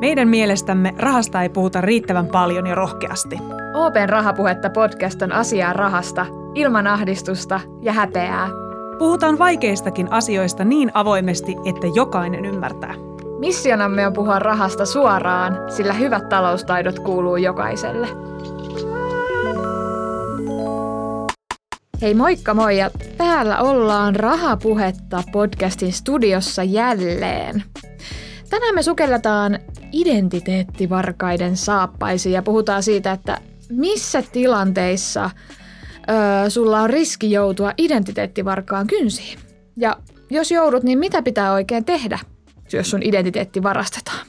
Meidän mielestämme rahasta ei puhuta riittävän paljon ja rohkeasti. Open Rahapuhetta podcast on asiaa rahasta, ilman ahdistusta ja häpeää. Puhutaan vaikeistakin asioista niin avoimesti, että jokainen ymmärtää. Missionamme on puhua rahasta suoraan, sillä hyvät taloustaidot kuuluu jokaiselle. Hei moikka moi ja täällä ollaan Rahapuhetta podcastin studiossa jälleen. Tänään me sukelletaan identiteettivarkaiden saappaisiin ja puhutaan siitä, että missä tilanteissa ö, sulla on riski joutua identiteettivarkaan kynsiin. Ja jos joudut, niin mitä pitää oikein tehdä, jos sun identiteetti varastetaan?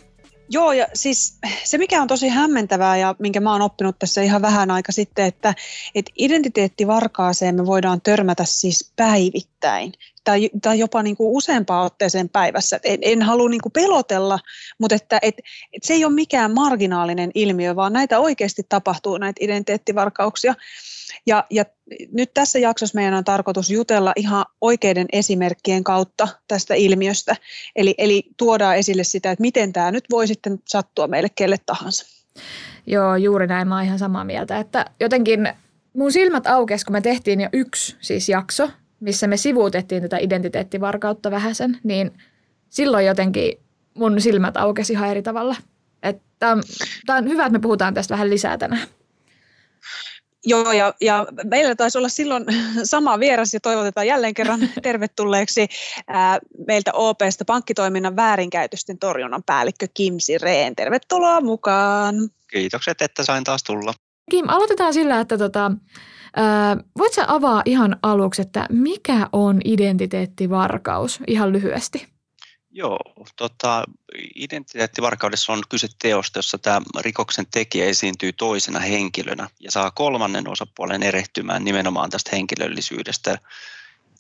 Joo, ja siis se mikä on tosi hämmentävää ja minkä mä oon oppinut tässä ihan vähän aika sitten, että, että identiteettivarkaaseen me voidaan törmätä siis päivittäin tai, tai jopa niin kuin useampaan otteeseen päivässä. En, en halua niin kuin pelotella, mutta että, et, et se ei ole mikään marginaalinen ilmiö, vaan näitä oikeasti tapahtuu, näitä identiteettivarkauksia. Ja, ja nyt tässä jaksossa meidän on tarkoitus jutella ihan oikeiden esimerkkien kautta tästä ilmiöstä. Eli, eli tuodaan esille sitä, että miten tämä nyt voi sitten sattua meille kelle tahansa. Joo, juuri näin. Mä oon ihan samaa mieltä. Että jotenkin mun silmät aukesi, kun me tehtiin jo yksi siis jakso, missä me sivuutettiin tätä identiteettivarkautta vähäsen, niin silloin jotenkin mun silmät aukesi ihan eri tavalla. Tämä on, on hyvä, että me puhutaan tästä vähän lisää tänään. Joo, ja, ja meillä taisi olla silloin sama vieras ja toivotetaan jälleen kerran tervetulleeksi ää, meiltä OPsta pankkitoiminnan väärinkäytösten torjunnan päällikkö Kim Sireen. Tervetuloa mukaan. Kiitokset, että sain taas tulla. Kim, aloitetaan sillä, että tota, ää, voit sä avaa ihan aluksi, että mikä on identiteettivarkaus ihan lyhyesti? Joo, tota, identiteettivarkaudessa on kyse teosta, jossa tämä rikoksen tekijä esiintyy toisena henkilönä ja saa kolmannen osapuolen erehtymään nimenomaan tästä henkilöllisyydestä.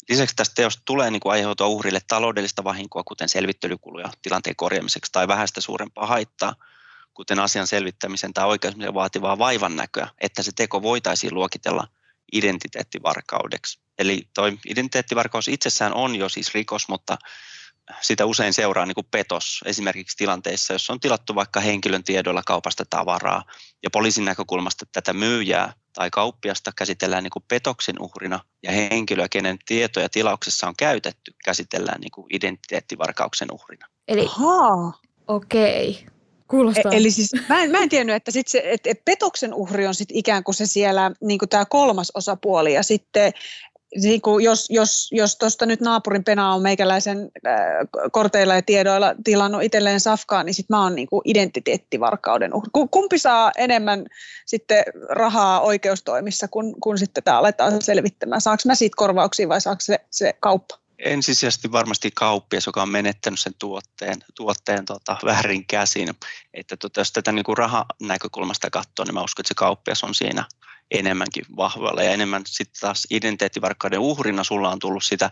Lisäksi tästä teosta tulee niin kuin aiheutua uhrille taloudellista vahinkoa, kuten selvittelykuluja tilanteen korjaamiseksi tai vähäistä suurempaa haittaa, kuten asian selvittämisen tai oikeusmisen vaativaa vaivan näköä, että se teko voitaisiin luokitella identiteettivarkaudeksi. Eli tuo identiteettivarkaus itsessään on jo siis rikos, mutta sitä usein seuraa niin kuin petos esimerkiksi tilanteissa, jos on tilattu vaikka henkilön tiedoilla kaupasta tavaraa ja poliisin näkökulmasta tätä myyjää tai kauppiasta käsitellään niin kuin petoksen uhrina ja henkilöä, kenen tietoja tilauksessa on käytetty, käsitellään niin kuin identiteettivarkauksen uhrina. Eli okei. Okay. Kuulostaa. E- eli siis mä en, mä en tiennyt, että, sit se, että petoksen uhri on sit ikään kuin se siellä niin kuin tämä kolmas osapuoli ja sitten niin kuin jos, jos, jos tuosta nyt naapurin pena on meikäläisen äh, korteilla ja tiedoilla tilannut itselleen safkaa, niin sitten mä oon niin kuin identiteettivarkauden uhri. Kumpi saa enemmän sitten rahaa oikeustoimissa, kun, kun sitten tämä aletaan selvittämään? Saanko mä siitä korvauksia vai saako se, se kauppa? ensisijaisesti varmasti kauppias, joka on menettänyt sen tuotteen, tuotteen tota, väärin käsin. Että tota, jos tätä niin kuin näkökulmasta katsoo, niin mä uskon, että se kauppias on siinä enemmänkin vahvalla ja enemmän sitten taas identiteettivarkkauden uhrina sulla on tullut sitä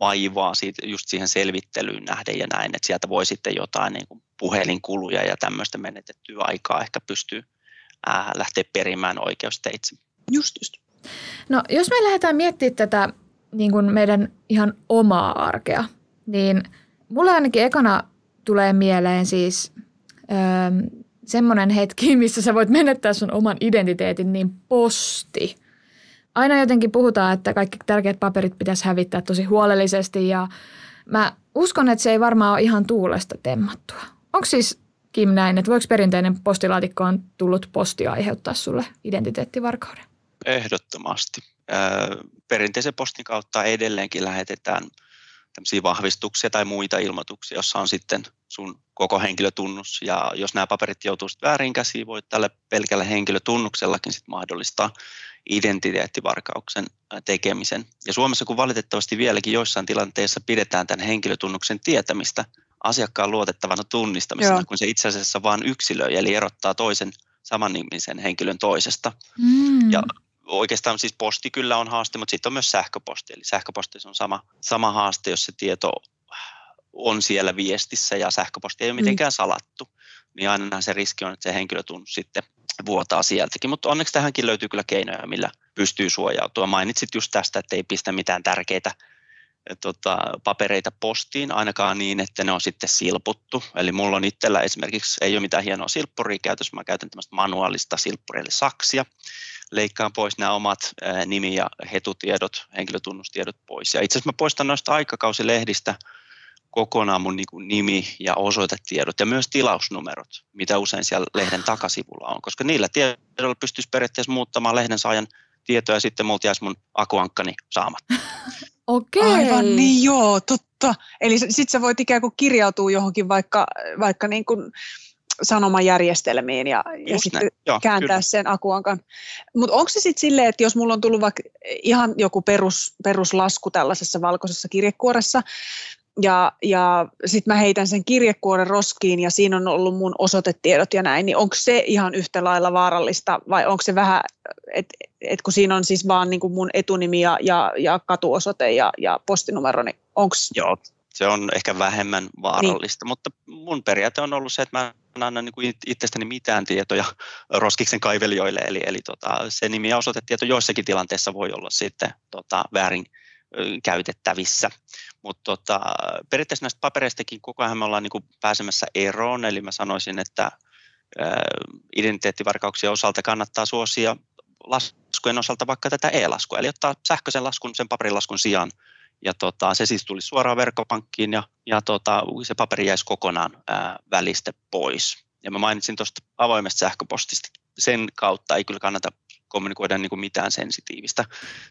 vaivaa siitä, just siihen selvittelyyn nähden ja näin, että sieltä voi sitten jotain niin kuin puhelinkuluja ja tämmöistä menetettyä aikaa ehkä pystyy ää, lähteä perimään oikeusteitse. Just, just. No jos me lähdetään miettimään tätä niin kuin meidän ihan omaa arkea, niin mulle ainakin ekana tulee mieleen siis öö, semmoinen hetki, missä sä voit menettää sun oman identiteetin, niin posti. Aina jotenkin puhutaan, että kaikki tärkeät paperit pitäisi hävittää tosi huolellisesti ja mä uskon, että se ei varmaan ole ihan tuulesta temmattua. Onko siis Kim näin, että voiko perinteinen postilaatikkoon tullut posti aiheuttaa sulle identiteettivarkauden? Ehdottomasti. Perinteisen postin kautta edelleenkin lähetetään tämmöisiä vahvistuksia tai muita ilmoituksia, jossa on sitten sun koko henkilötunnus. Ja jos nämä paperit joutuu sitten väärin käsiin, voit tälle pelkällä henkilötunnuksellakin sitten mahdollistaa identiteettivarkauksen tekemisen. Ja Suomessa, kun valitettavasti vieläkin joissain tilanteissa pidetään tämän henkilötunnuksen tietämistä asiakkaan luotettavana tunnistamisena, Joo. kun se itse asiassa vain yksilöi, eli erottaa toisen saman nimisen henkilön toisesta. Mm. Ja oikeastaan siis posti kyllä on haaste, mutta sitten on myös sähköposti. Eli sähköpostissa on sama, sama haaste, jos se tieto on siellä viestissä ja sähköposti ei ole mm. mitenkään salattu, niin aina se riski on, että se henkilötunnus sitten vuotaa sieltäkin. Mutta onneksi tähänkin löytyy kyllä keinoja, millä pystyy suojautua. Mainitsit just tästä, että ei pistä mitään tärkeitä tota, papereita postiin, ainakaan niin, että ne on sitten silputtu. Eli mulla on itsellä esimerkiksi, ei ole mitään hienoa silppuria käytössä, mä käytän tämmöistä manuaalista silppuria, eli saksia. Leikkaan pois nämä omat ää, nimi- ja hetutiedot, henkilötunnustiedot pois. Ja itse asiassa mä poistan noista aikakausilehdistä kokonaan mun niin kuin nimi- ja osoitetiedot ja myös tilausnumerot, mitä usein siellä lehden takasivulla on, koska niillä tiedoilla pystyisi periaatteessa muuttamaan lehden saajan tietoja ja sitten multa jäisi mun akuankkani saamatta. Okei. Aivan niin, joo, totta. Eli sitten sä voit ikään kuin kirjautua johonkin vaikka, vaikka niin kuin sanomajärjestelmiin ja, ja sitten. Joo, kääntää kyllä. sen akuankan. Mutta onko se sitten silleen, että jos mulla on tullut vaikka ihan joku perus, peruslasku tällaisessa valkoisessa kirjekuoressa, ja, ja sitten mä heitän sen kirjekuoren roskiin ja siinä on ollut mun osoitetiedot ja näin, niin onko se ihan yhtä lailla vaarallista vai onko se vähän, että et kun siinä on siis vaan niin kuin mun etunimi ja, ja, ja katuosoite ja, ja postinumero, niin onko Joo, se on ehkä vähemmän vaarallista, niin. mutta mun periaate on ollut se, että mä en anna niin kuin itsestäni mitään tietoja roskiksen kaivelijoille, eli, eli tota, se nimi ja osoitetieto joissakin tilanteissa voi olla sitten tota, väärin käytettävissä. Mutta tota, periaatteessa näistä papereistakin koko ajan me ollaan niin pääsemässä eroon, eli mä sanoisin, että identiteettivarkauksien osalta kannattaa suosia laskujen osalta vaikka tätä e-laskua, eli ottaa sähköisen laskun sen paperilaskun sijaan, ja tota, se siis tuli suoraan verkkopankkiin ja, ja tota, se paperi jäisi kokonaan ää, välistä pois. Ja mä mainitsin tuosta avoimesta sähköpostista, sen kautta ei kyllä kannata kommunikoida niin kuin mitään sensitiivistä.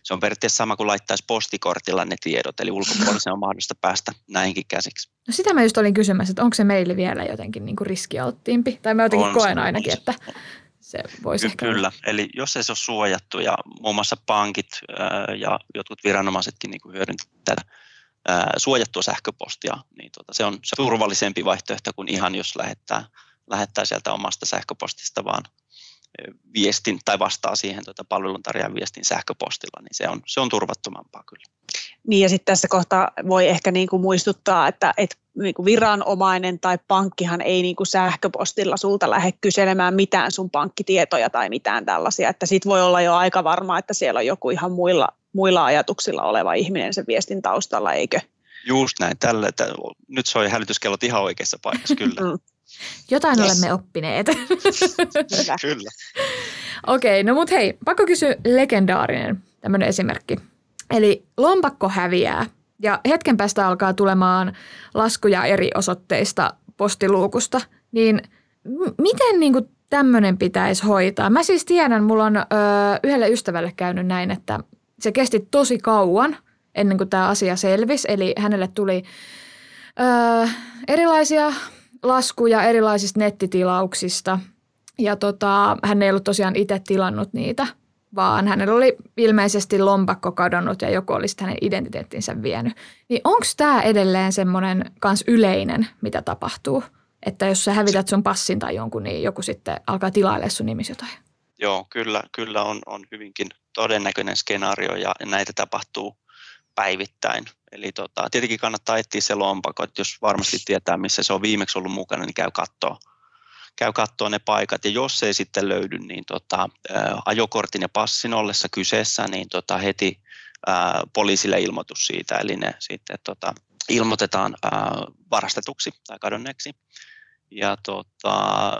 Se on periaatteessa sama kuin laittaisi postikortilla ne tiedot, eli ulkopuolisen on mahdollista päästä näihinkin käsiksi. No sitä mä just olin kysymässä, että onko se meille vielä jotenkin niin kuin riskialttiimpi? Tai mä jotenkin On koen ainakin, on että se voisi Ky- ehkä Kyllä, eli jos ei se ole suojattu ja muun muassa pankit ää, ja jotkut viranomaisetkin niin hyödyntävät tätä ää, suojattua sähköpostia, niin tota, se on se on turvallisempi vaihtoehto kuin ihan jos lähettää, lähettää sieltä omasta sähköpostista vaan viestin tai vastaa siihen tuota palveluntarjoajan viestin sähköpostilla, niin se on, se on turvattomampaa kyllä. Niin ja sitten tässä kohtaa voi ehkä niin kuin muistuttaa, että, että niin kuin viranomainen tai pankkihan ei niin kuin sähköpostilla sulta lähde kyselemään mitään sun pankkitietoja tai mitään tällaisia, että sit voi olla jo aika varma, että siellä on joku ihan muilla, muilla ajatuksilla oleva ihminen sen viestin taustalla, eikö? Just näin, tälle, että nyt soi hälytyskellot ihan oikeassa paikassa, kyllä. Jotain Yes. olemme oppineet. Kyllä. Okei, no mut hei, pakko kysyä legendaarinen tämmöinen esimerkki. Eli lompakko häviää ja hetken päästä alkaa tulemaan laskuja eri osoitteista postiluukusta, niin m- miten niin tämmöinen pitäisi hoitaa? Mä siis tiedän, mulla on ö, yhdelle ystävälle käynyt näin, että se kesti tosi kauan ennen kuin tämä asia selvisi. Eli hänelle tuli ö, erilaisia laskuja erilaisista nettitilauksista ja tota, hän ei ollut tosiaan itse tilannut niitä, vaan hänellä oli ilmeisesti lompakko kadonnut ja joku olisi hänen identiteettinsä vienyt. Niin onko tämä edelleen semmoinen kans yleinen, mitä tapahtuu? Että jos sä hävität sun passin tai jonkun, niin joku sitten alkaa tilailemaan sun nimissä jotain. Joo, kyllä, kyllä on, on hyvinkin todennäköinen skenaario ja näitä tapahtuu päivittäin. Eli tota, tietenkin kannattaa etsiä se lompako, että jos varmasti tietää, missä se on viimeksi ollut mukana, niin käy katsoa, käy katsoa ne paikat. Ja jos ei sitten löydy, niin tota, ää, ajokortin ja passin ollessa kyseessä, niin tota, heti ää, poliisille ilmoitus siitä, eli ne sitten tota, ilmoitetaan ää, varastetuksi tai kadonneeksi. Ja tota,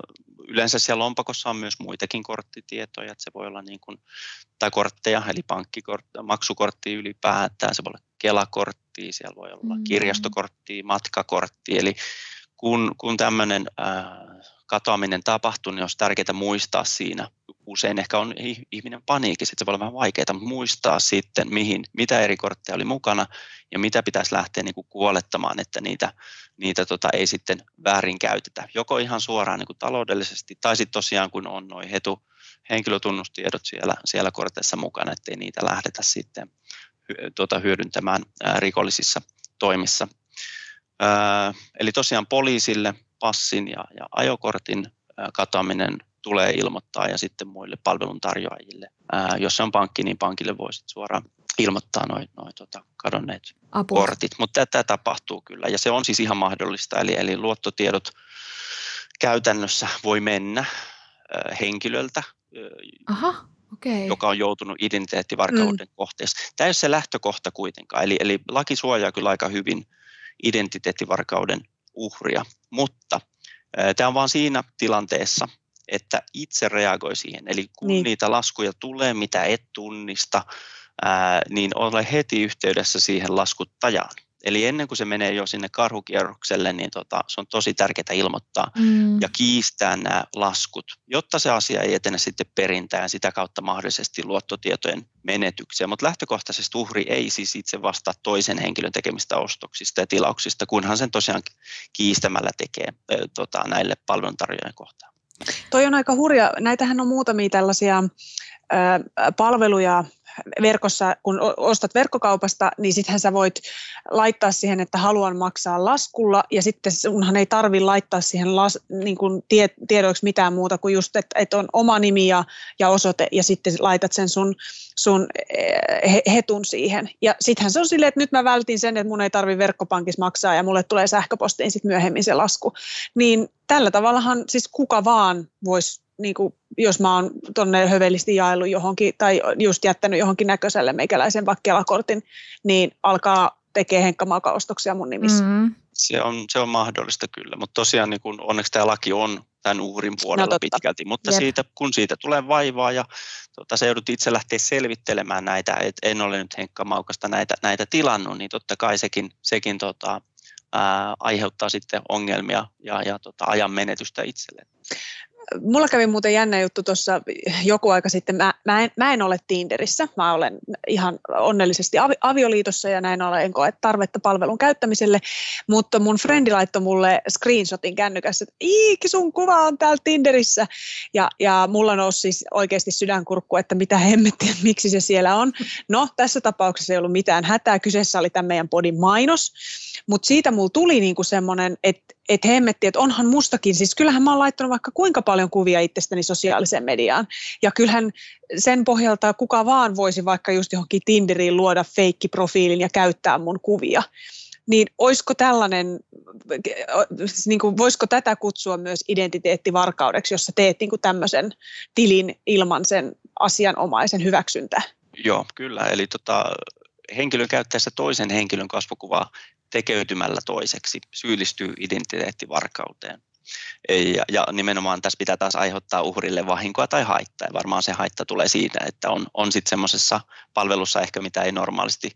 yleensä siellä lompakossa on myös muitakin korttitietoja, että se voi olla niin kuin, tai kortteja, eli pankkikortteja, maksukorttia ylipäätään, se voi olla Kelakorttia, siellä voi olla Mm. mm. kirjastokorttia, matkakorttia, eli kun, kun tämmöinen ää, katoaminen tapahtuu, niin olisi tärkeää muistaa siinä, usein ehkä on ih- ihminen paniikissa, että se voi olla vähän vaikeaa, muistaa sitten, mihin, mitä eri kortteja oli mukana ja mitä pitäisi lähteä niin kuin kuolettamaan, että niitä, niitä tota, ei sitten väärin käytetä. Joko ihan suoraan niin kuin taloudellisesti tai sitten tosiaan kun on noin hetu, henkilötunnustiedot siellä, siellä korteissa mukana, ettei niitä lähdetä sitten tota, hyödyntämään ää, rikollisissa toimissa. Ää, eli tosiaan poliisille passin ja, ja ajokortin katoaminen tulee ilmoittaa ja sitten muille palveluntarjoajille. Ää, jos se on pankki, niin pankille voi sitten suoraan ilmoittaa noin noi, tota, kadonneet Apua. kortit. Mutta tätä tapahtuu kyllä ja se on siis ihan mahdollista. Eli, eli luottotiedot käytännössä voi mennä ää, henkilöltä Aha, Okay. joka on joutunut identiteettivarkauden mm. kohteessa. Tämä ei ole se lähtökohta kuitenkaan, eli, eli laki suojaa kyllä aika hyvin identiteettivarkauden uhria, mutta Tämä on vain siinä tilanteessa, että itse reagoi siihen. Eli kun niin. niitä laskuja tulee, mitä et tunnista, ää, niin ole heti yhteydessä siihen laskuttajaan. Eli ennen kuin se menee jo sinne karhukierrokselle, niin tota, se on tosi tärkeää ilmoittaa mm. ja kiistää nämä laskut, jotta se asia ei etene sitten perintään sitä kautta mahdollisesti luottotietojen menetyksiä. Mutta lähtökohtaisesti uhri ei siis itse vastaa toisen henkilön tekemistä ostoksista ja tilauksista, kunhan sen tosiaan kiistämällä tekee äh, tota, näille palveluntarjoajien kohtaan. Toi on aika hurja. Näitähän on muutamia tällaisia palveluja, verkossa, kun ostat verkkokaupasta, niin sittenhän sä voit laittaa siihen, että haluan maksaa laskulla, ja sitten sunhan ei tarvi laittaa siihen las, niin kuin tie, tiedoiksi mitään muuta kuin just, että, että on oma nimi ja, ja osoite, ja sitten laitat sen sun, sun eh, hetun siihen. Ja sittenhän se on silleen, että nyt mä vältin sen, että mun ei tarvi verkkopankissa maksaa, ja mulle tulee sähköpostiin sitten myöhemmin se lasku. Niin tällä tavallahan siis kuka vaan voisi niin kuin, jos mä oon tuonne hövelisti jaellut johonkin tai just jättänyt johonkin näköiselle meikäläisen vakkelakortin, niin alkaa tekee henkkamaakaostoksia mun nimissä. Mm-hmm. Se on, se on mahdollista kyllä, mutta tosiaan niin kun, onneksi tämä laki on tämän uhrin puolella no, pitkälti, mutta siitä, kun siitä tulee vaivaa ja tota, se joudut itse lähteä selvittelemään näitä, että en ole nyt henkkamaukasta näitä, näitä tilannut, niin totta kai sekin, sekin tota, ää, aiheuttaa sitten ongelmia ja, ja tota, ajan menetystä itselleen. Mulla kävi muuten jännä juttu tuossa joku aika sitten. Mä, mä, en, mä en ole Tinderissä. Mä olen ihan onnellisesti avi, avioliitossa ja näin olen en koe tarvetta palvelun käyttämiselle. Mutta mun frendi laittoi mulle screenshotin kännykässä, että Iiki sun kuva on täällä Tinderissä. Ja, ja mulla nousi siis oikeasti sydänkurkku, että mitä hemmettiä, miksi se siellä on. No tässä tapauksessa ei ollut mitään hätää. Kyseessä oli tämän meidän podin mainos. Mutta siitä mulla tuli niinku semmoinen, että että hemmetti, että onhan mustakin, siis kyllähän mä oon laittanut vaikka kuinka paljon kuvia itsestäni sosiaaliseen mediaan. Ja kyllähän sen pohjalta kuka vaan voisi vaikka just johonkin Tinderiin luoda feikkiprofiilin ja käyttää mun kuvia. Niin olisiko tällainen, niin kuin, voisiko tätä kutsua myös identiteettivarkaudeksi, jos sä teet niin kuin tämmöisen tilin ilman sen asianomaisen hyväksyntää? Joo, kyllä. Eli tota, henkilön käyttäessä toisen henkilön kasvokuvaa tekeytymällä toiseksi syyllistyy identiteettivarkauteen. Ja, ja nimenomaan tässä pitää taas aiheuttaa uhrille vahinkoa tai haittaa. Ja varmaan se haitta tulee siitä, että on, on sitten semmoisessa palvelussa ehkä mitä ei normaalisti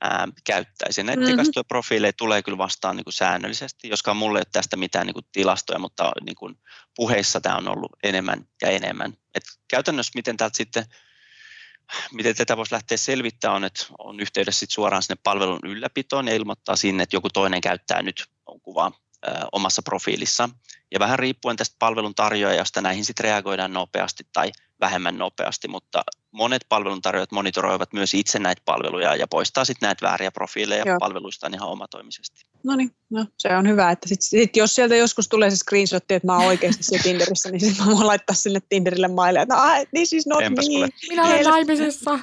ää, käyttäisi. Näitä mm-hmm. profiileja tulee kyllä vastaan niin kuin säännöllisesti, joskaan mulle ei ole tästä mitään niin kuin tilastoja, mutta niin kuin puheissa tämä on ollut enemmän ja enemmän. Et käytännössä miten täältä sitten miten tätä voisi lähteä selvittämään on, että on yhteydessä sit suoraan sinne palvelun ylläpitoon ja ilmoittaa sinne, että joku toinen käyttää nyt kuvaa omassa profiilissa. Ja vähän riippuen tästä palvelun tarjoajasta näihin sitten reagoidaan nopeasti tai vähemmän nopeasti, mutta monet palveluntarjoajat monitoroivat myös itse näitä palveluja ja poistaa sitten näitä vääriä profiileja Joo. palveluistaan ihan omatoimisesti. No niin, no, se on hyvä, että sit, sit jos sieltä joskus tulee se screenshot, että mä oon oikeasti siellä Tinderissä, niin sitten mä voin laittaa sinne Tinderille maille, että no, niin siis not Enpäs me. Minä olen naimisessa.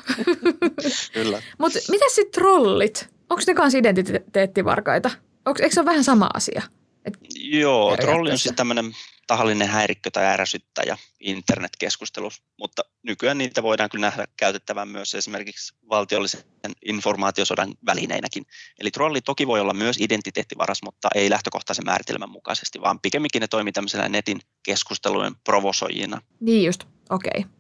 Kyllä. Mutta mitä sitten trollit? Onko ne kanssa identiteettivarkaita? Onko, eikö se ole vähän sama asia? Et Joo, trolli on siis tämmöinen tahallinen häirikkö tai ärsyttäjä internetkeskustelussa, mutta nykyään niitä voidaan kyllä nähdä käytettävän myös esimerkiksi valtiollisen informaatiosodan välineinäkin. Eli trolli toki voi olla myös identiteettivaras, mutta ei lähtökohtaisen määritelmän mukaisesti, vaan pikemminkin ne toimii tämmöisenä netin keskustelujen provosoijina. Niin just, okei. Okay.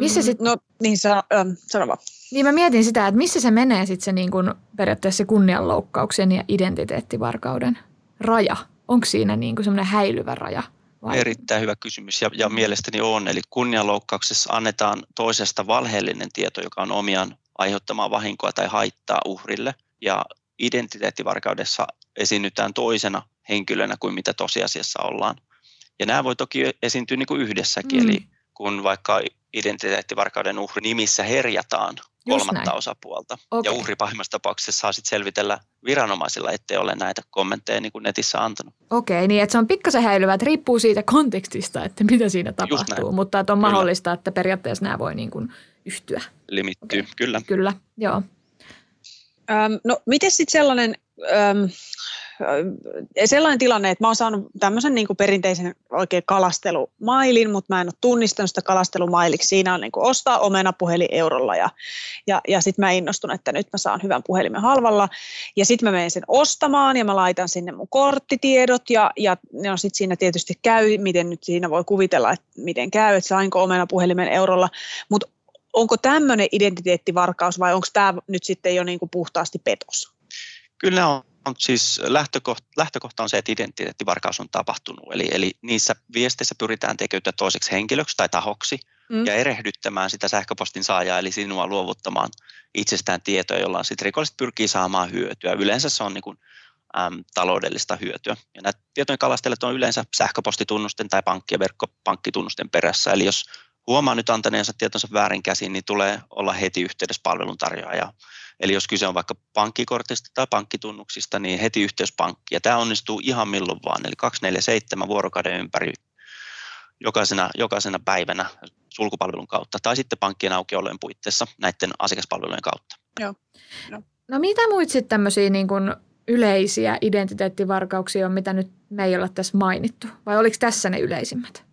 Missä mm, sit... No niin, sano, ähm, sano vaan. Niin mä mietin sitä, että missä se menee sitten se niin kun periaatteessa se kunnianloukkauksen ja identiteettivarkauden raja? Onko siinä niin kuin semmoinen häilyvä raja? Vai? Erittäin hyvä kysymys ja, ja mielestäni on. Eli kunnianloukkauksessa annetaan toisesta valheellinen tieto, joka on omiaan aiheuttamaan vahinkoa tai haittaa uhrille. Ja identiteettivarkaudessa esiinnytään toisena henkilönä kuin mitä tosiasiassa ollaan. Ja nämä voi toki esiintyä niin kuin yhdessäkin, mm. eli kun vaikka identiteettivarkauden uhri nimissä herjataan kolmatta osapuolta. Okay. Ja uhri pahimmassa tapauksessa saa sitten selvitellä viranomaisilla, ettei ole näitä kommentteja niin kuin netissä antanut. Okei, okay, niin että se on pikkasen häilyvä, että riippuu siitä kontekstista, että mitä siinä tapahtuu, mutta että on kyllä. mahdollista, että periaatteessa nämä voi niin kuin yhtyä. Limittyy, okay. kyllä. Kyllä, joo. Öm, no miten sitten sellainen, öm, sellainen tilanne, että mä oon saanut tämmöisen niin perinteisen oikein kalastelumailin, mutta mä en ole tunnistanut sitä kalastelumailiksi. Siinä on niin ostaa omena puhelin eurolla ja, ja, ja sitten mä innostun, että nyt mä saan hyvän puhelimen halvalla. Ja sitten mä menen sen ostamaan ja mä laitan sinne mun korttitiedot ja, ja no sitten siinä tietysti käy, miten nyt siinä voi kuvitella, että miten käy, että sainko omena puhelimen eurolla. Mutta onko tämmöinen identiteettivarkaus vai onko tämä nyt sitten jo niin puhtaasti petos? Kyllä on on siis lähtökohta, lähtökohta on se, että identiteettivarkaus on tapahtunut. Eli, eli niissä viesteissä pyritään tekeytyä toiseksi henkilöksi tai tahoksi mm. ja erehdyttämään sitä sähköpostin saajaa, eli sinua luovuttamaan itsestään tietoja, jolla sitten rikolliset pyrkii saamaan hyötyä. Yleensä se on niin kuin, äm, taloudellista hyötyä. Ja nämä tietojen kalastelijat on yleensä sähköpostitunnusten tai pankki- ja verkkopankkitunnusten perässä. Eli jos huomaa nyt antaneensa tietonsa väärin käsiin, niin tulee olla heti yhteydessä palveluntarjoajaa. Eli jos kyse on vaikka pankkikortista tai pankkitunnuksista, niin heti yhteys pankki. Ja tämä onnistuu ihan milloin vaan, eli 247 vuorokauden ympäri jokaisena, jokaisena päivänä sulkupalvelun kautta tai sitten pankkien aukiolojen puitteissa näiden asiakaspalvelujen kautta. Joo. No, no mitä muut sitten tämmöisiä niin kuin yleisiä identiteettivarkauksia on, mitä nyt me ei olla tässä mainittu? Vai oliko tässä ne yleisimmät?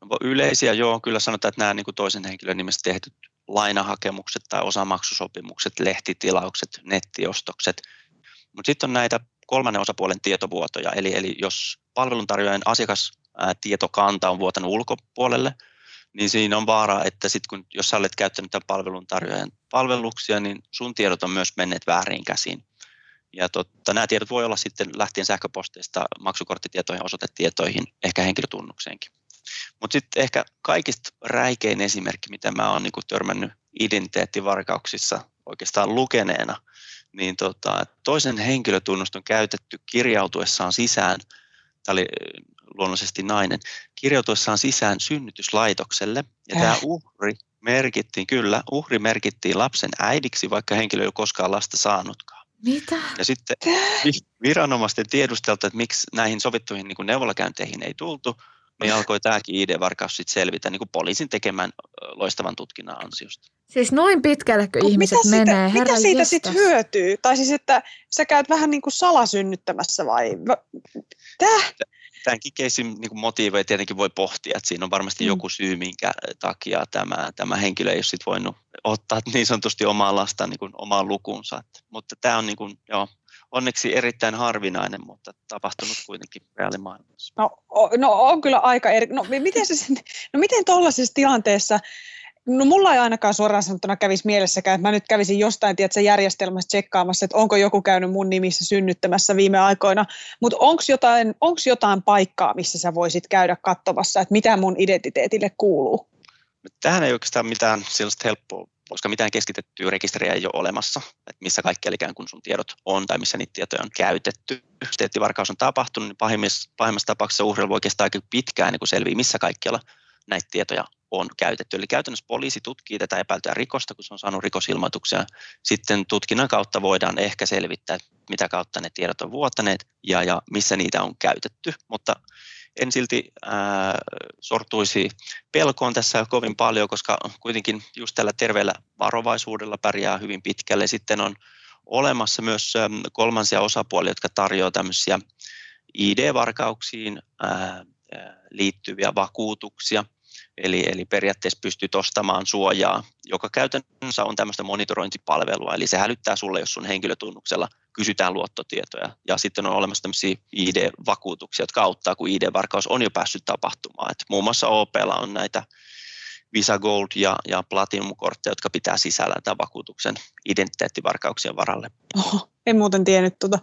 No, yleisiä, joo, kyllä sanotaan, että nämä niin kuin toisen henkilön nimessä tehdyt lainahakemukset tai osamaksusopimukset, lehtitilaukset, nettiostokset. Mutta sitten on näitä kolmannen osapuolen tietovuotoja, eli, eli jos palveluntarjoajan asiakastietokanta on vuotanut ulkopuolelle, niin siinä on vaara, että sit kun, jos sä olet käyttänyt tämän palveluntarjoajan palveluksia, niin sun tiedot on myös menneet väärin käsiin. Ja totta, nämä tiedot voi olla sitten lähtien sähköposteista maksukorttitietoihin, osoitetietoihin, ehkä henkilötunnukseenkin. Mutta sitten ehkä kaikista räikein esimerkki, mitä mä oon niinku törmännyt identiteettivarkauksissa oikeastaan lukeneena, niin tota, toisen henkilötunnuston käytetty kirjautuessaan sisään, tämä oli luonnollisesti nainen, kirjautuessaan sisään synnytyslaitokselle. Ja tämä äh. uhri merkittiin, kyllä, uhri merkittiin lapsen äidiksi, vaikka henkilö ei ole koskaan lasta saanutkaan. Mitä? Ja sitten viranomaisten tiedusteltu, että miksi näihin sovittuihin niin neuvolakäynteihin ei tultu, me alkoi tämäkin ID-varkaus sitten selvitä niin kuin poliisin tekemään loistavan tutkinnan ansiosta. Siis noin pitkälle, kun no, ihmiset mitä menee? Siitä, herra mitä siitä sitten hyötyy? Tai siis, että sä käyt vähän niin kuin salasynnyttämässä vai? Täh? tämänkin keisin niin motiiveja tietenkin voi pohtia, että siinä on varmasti mm. joku syy, minkä takia tämä, tämä henkilö ei ole sit voinut ottaa niin sanotusti omaa lasta niin kuin omaan lukunsa. Mutta tämä on niin kuin, joo, onneksi erittäin harvinainen, mutta tapahtunut kuitenkin reaalimaailmassa. No, no on kyllä aika eri. No miten, se, no miten tuollaisessa tilanteessa, no mulla ei ainakaan suoraan sanottuna kävisi mielessäkään, että mä nyt kävisin jostain tiedätkö, järjestelmässä tsekkaamassa, että onko joku käynyt mun nimissä synnyttämässä viime aikoina, mutta onko jotain, onks jotain paikkaa, missä sä voisit käydä katsomassa, että mitä mun identiteetille kuuluu? Tähän ei oikeastaan mitään sellaista helppoa koska mitään keskitettyä rekisteriä ei ole olemassa, että missä kaikki ikään kuin sun tiedot on tai missä niitä tietoja on käytetty. Jos teettivarkaus on tapahtunut, niin pahimmassa, pahimmassa tapauksessa uhrilla voi kestää aika pitkään, niin kun selvii, missä kaikkialla näitä tietoja on käytetty. Eli käytännössä poliisi tutkii tätä epäiltyä rikosta, kun se on saanut rikosilmoituksia. Sitten tutkinnan kautta voidaan ehkä selvittää, mitä kautta ne tiedot on vuotaneet ja, ja missä niitä on käytetty. Mutta en silti ää, sortuisi pelkoon tässä kovin paljon, koska kuitenkin just tällä terveellä varovaisuudella pärjää hyvin pitkälle. Sitten on olemassa myös kolmansia osapuolia, jotka tarjoavat tämmöisiä ID-varkauksiin ää, liittyviä vakuutuksia – Eli, eli periaatteessa pystyt ostamaan suojaa, joka käytännössä on tämmöistä monitorointipalvelua. Eli se hälyttää sulle, jos sun henkilötunnuksella kysytään luottotietoja. Ja sitten on olemassa tämmöisiä ID-vakuutuksia, jotka auttaa, kun ID-varkaus on jo päässyt tapahtumaan. Et muun muassa OPlla on näitä Visa Gold ja, ja Platinum-kortteja, jotka pitää sisällä tämän vakuutuksen identiteettivarkauksien varalle. Oho, en muuten tiennyt tuota.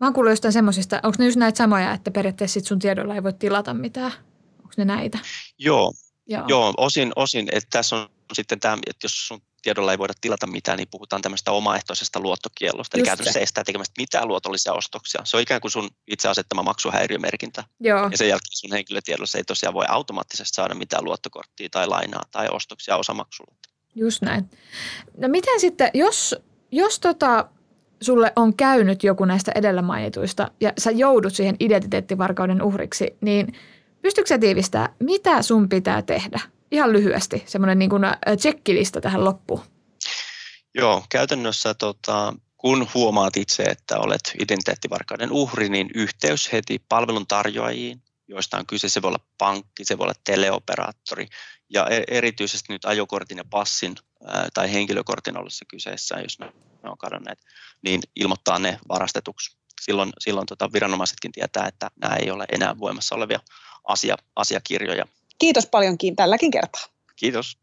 Mä oon kuullut jostain semmoisista, onko ne just näitä samoja, että periaatteessa sit sun tiedolla ei voi tilata mitään? Onko ne näitä? Joo, Joo. Joo osin, osin. Että tässä on sitten tämä, että jos sun tiedolla ei voida tilata mitään, niin puhutaan tämmöistä omaehtoisesta luottokiellosta. Eli käytännössä se. estää tekemästä mitään luotollisia ostoksia. Se on ikään kuin sun itse asettama maksuhäiriömerkintä. Joo. Ja sen jälkeen sun henkilötiedossa ei tosiaan voi automaattisesti saada mitään luottokorttia tai lainaa tai ostoksia osamaksulla. Just näin. No miten sitten, jos, jos tota, sulle on käynyt joku näistä edellä mainituista ja sä joudut siihen identiteettivarkauden uhriksi, niin – Pystytkö sä tiivistää, mitä sun pitää tehdä? Ihan lyhyesti, semmoinen niin kuin checklista tähän loppuun. Joo, käytännössä tota, kun huomaat itse, että olet identiteettivarkauden uhri, niin yhteys heti palvelun tarjoajiin, joista on kyse, se voi olla pankki, se voi olla teleoperaattori ja e- erityisesti nyt ajokortin ja passin tai henkilökortin ollessa kyseessä, jos ne on kadonneet, niin ilmoittaa ne varastetuksi. Silloin, silloin tota viranomaisetkin tietää, että nämä ei ole enää voimassa olevia asia, asiakirjoja. Kiitos paljonkin tälläkin kertaa. Kiitos.